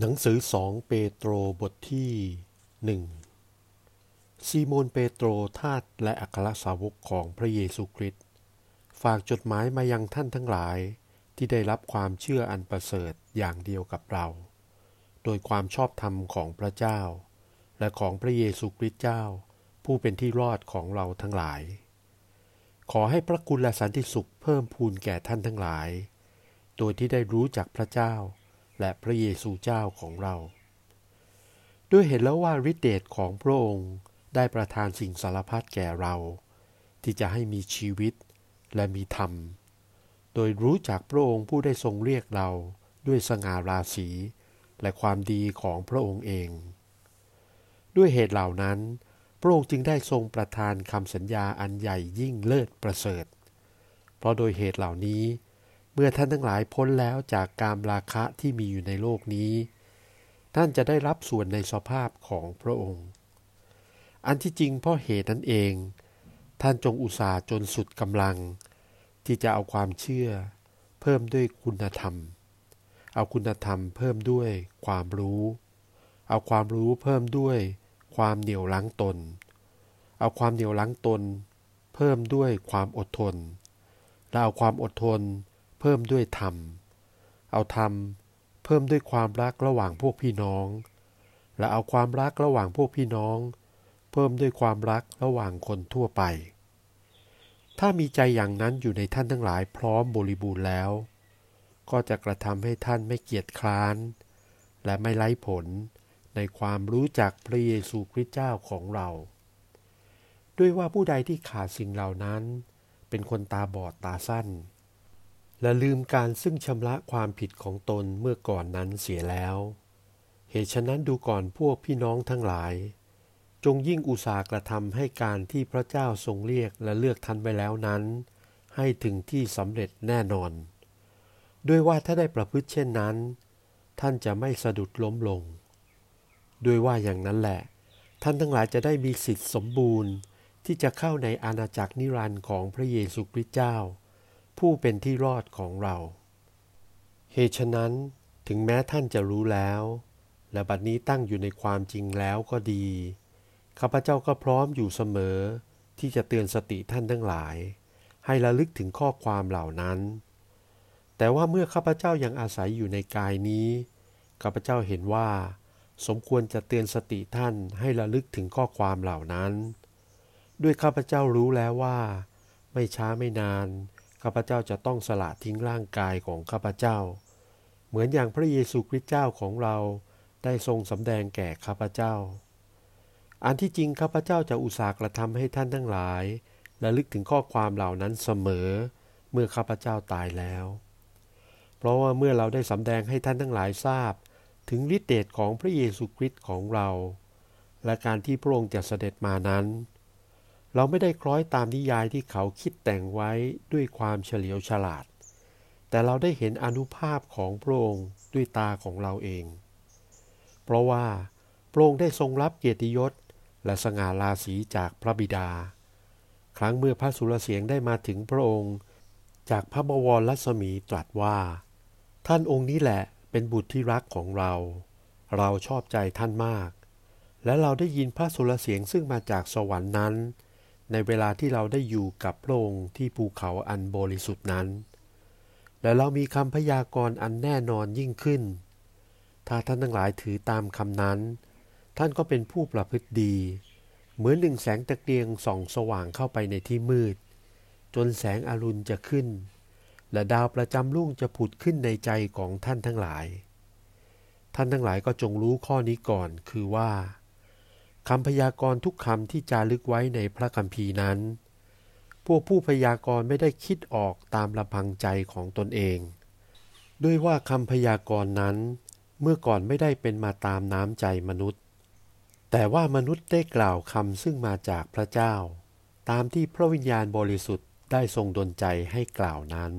หนังสือสองเปโตรบทที่หนึ่งซีโมนเปโตรทาสและอัครสาวกของพระเยซูคริสต์ฝากจดหมายมายังท่านทั้งหลายที่ได้รับความเชื่ออันประเสริฐอย่างเดียวกับเรา โดยความชอบธรรมของพระเจ้า และของพระเยซูคริสต์เจ้า ผู้เป็นที่รอดของเราทั้งหลาย ขอให้พระคุณและสันติสุขเพิ่มพูนแก่ท่านทั้งหลาย โดยที่ได้รู้จักพระเจ้า และพระเยซูเจ้าของเรา ด้วยเห็นแล้วว่าฤทธิเดชของพระองค์ได้ประทานสิ่งสารพัดแก่เรา ที่จะให้มีชีวิตและมีธรรม โดยรู้จักพระองค์ผู้ได้ทรงเรียกเราด้วยสง่าราศีและความดีของพระองค์เอง ด้วยเหตุเหล่านั้น พระองค์จึงได้ทรงประทานคำสัญญาอันใหญ่ยิ่งเลิศประเสริฐ เพราะโดยเหตุเหล่านี้ เมื่อท่านทั้งหลายพ้นแล้วจากการราคะที่มีอยู่ในโลกนี้ ท่านจะได้รับส่วนในสภาพของพระองค์ อันที่จริงเพราะเหตุนั้นเอง ท่านจงอุตส่าห์จนสุดกำลัง ที่จะเอาความเชื่อ เพิ่มด้วยคุณธรรม เอาคุณธรรมเพิ่มด้วยความรู้ เอาความรู้เพิ่มด้วยความเหนียวลังตน เอาความเหนียวลังตน เพิ่มด้วยความอดทน และเอาความอดทน เพิ่มด้วยธรรม เอาธรรม เพิ่มด้วยความรักระหว่างพวกพี่น้อง และเอาความรักระหว่างพวกพี่น้อง เพิ่มด้วยความรักระหว่างคนทั่วไป ถ้ามีใจอย่างนั้นอยู่ในท่านทั้งหลายพร้อมบริบูรณ์แล้ว ก็จะกระทำให้ท่านไม่เกียจคร้าน และไม่ไร้ผลในความรู้จักพระเยซูคริสต์เจ้าของเรา ด้วยว่าผู้ใดที่ขาดสิ่งเหล่านั้น เป็นคนตาบอดตาสั้น และลืมการซึ่งชำระความผิดของตนเมื่อก่อนนั้นเสียแล้ว เหตุฉะนั้นดูก่อนพวกพี่น้องทั้งหลาย จงยิ่งอุตสาหกระทำให้การที่พระเจ้าทรงเรียกและเลือกท่านไว้แล้วนั้น ให้ถึงที่สำเร็จแน่นอน ด้วยว่าถ้าได้ประพฤติเช่นนั้น ท่านจะไม่สะดุดล้มลง ด้วยว่าอย่างนั้นแหละ ท่านทั้งหลายจะได้มีสิทธิสมบูรณ์ที่จะเข้าในอาณาจักรนิรันดร์ของพระเยซูคริสต์เจ้า ผู้เป็นที่รอดของเรา เหตุฉะนั้นถึงแม้ท่านจะรู้แล้ว และบัดนี้ตั้งอยู่ในความจริงแล้วก็ดี ข้าพเจ้าก็พร้อมอยู่เสมอ ที่จะเตือนสติท่านทั้งหลาย ให้ระลึกถึงข้อความเหล่านั้น แต่ว่าเมื่อข้าพเจ้ายังอาศัยอยู่ในกายนี้ ข้าพเจ้าเห็นว่า สมควรจะเตือนสติท่านให้ระลึกถึงข้อความเหล่านั้น ด้วยข้าพเจ้ารู้แล้วว่า ไม่ช้าไม่นาน ข้าพเจ้าจะต้องสละทิ้งร่างกายของข้าพเจ้า เหมือนอย่างพระเยซูคริสต์เจ้าของเราได้ทรงสำแดงแก่ข้าพเจ้า อันที่จริงข้าพเจ้าจะอุตส่าห์กระทำให้ท่านทั้งหลายและลึกถึงข้อความเหล่านั้นเสมอ เมื่อข้าพเจ้าตายแล้ว เพราะว่าเมื่อเราได้สำแดงให้ท่านทั้งหลายทราบ ถึงฤทธิเดชของพระเยซูคริสต์ของเรา และการที่พระองค์จะเสด็จมานั้น เราไม่ได้คล้อยตามนิยายที่เขาคิดแต่งไว้ด้วยความเฉลียวฉลาด แต่เราได้เห็นอนุภาพของพระองค์ด้วยตาของเราเอง เพราะว่าพระองค์ได้ทรงรับเกียรติยศและสง่าราศีจากพระบิดา ครั้งเมื่อพระสุรเสียงได้มาถึงพระองค์ จากพระบวรรัศมีตรัสว่า ท่านองค์นี้แหละเป็นบุตรที่รักของเรา เราชอบใจท่านมาก และเราได้ยินพระสุรเสียงซึ่งมาจากสวรรค์นั้น ในเวลาที่เราได้อยู่กับพระองค์ที่ภูเขาอันบริสุทธิ์นั้น และเรามีคำพยากรณ์อันแน่นอนยิ่งขึ้น ถ้าท่านทั้งหลายถือตามคำนั้น ท่านก็เป็นผู้ประพฤติดี เหมือนหนึ่งแสงตะเกียงส่องสว่างเข้าไปในที่มืด จนแสงอรุณจะขึ้น และดาวประจำรุ่งจะผุดขึ้นในใจของท่านทั้งหลาย ท่านทั้งหลายก็จงรู้ข้อนี้ก่อนคือว่า คำพยากรณ์ทุกคำที่จารึกไว้ในพระคัมภีร์นั้น พวกผู้พยากรณ์ไม่ได้คิดออกตามลำพังใจของตนเอง ด้วยว่าคำพยากรณ์นั้น เมื่อก่อนไม่ได้เป็นมาตามน้ำใจมนุษย์ แต่ว่ามนุษย์ได้กล่าวคำซึ่งมาจากพระเจ้า ตามที่พระวิญญาณบริสุทธิ์ได้ทรงดลใจให้กล่าวนั้น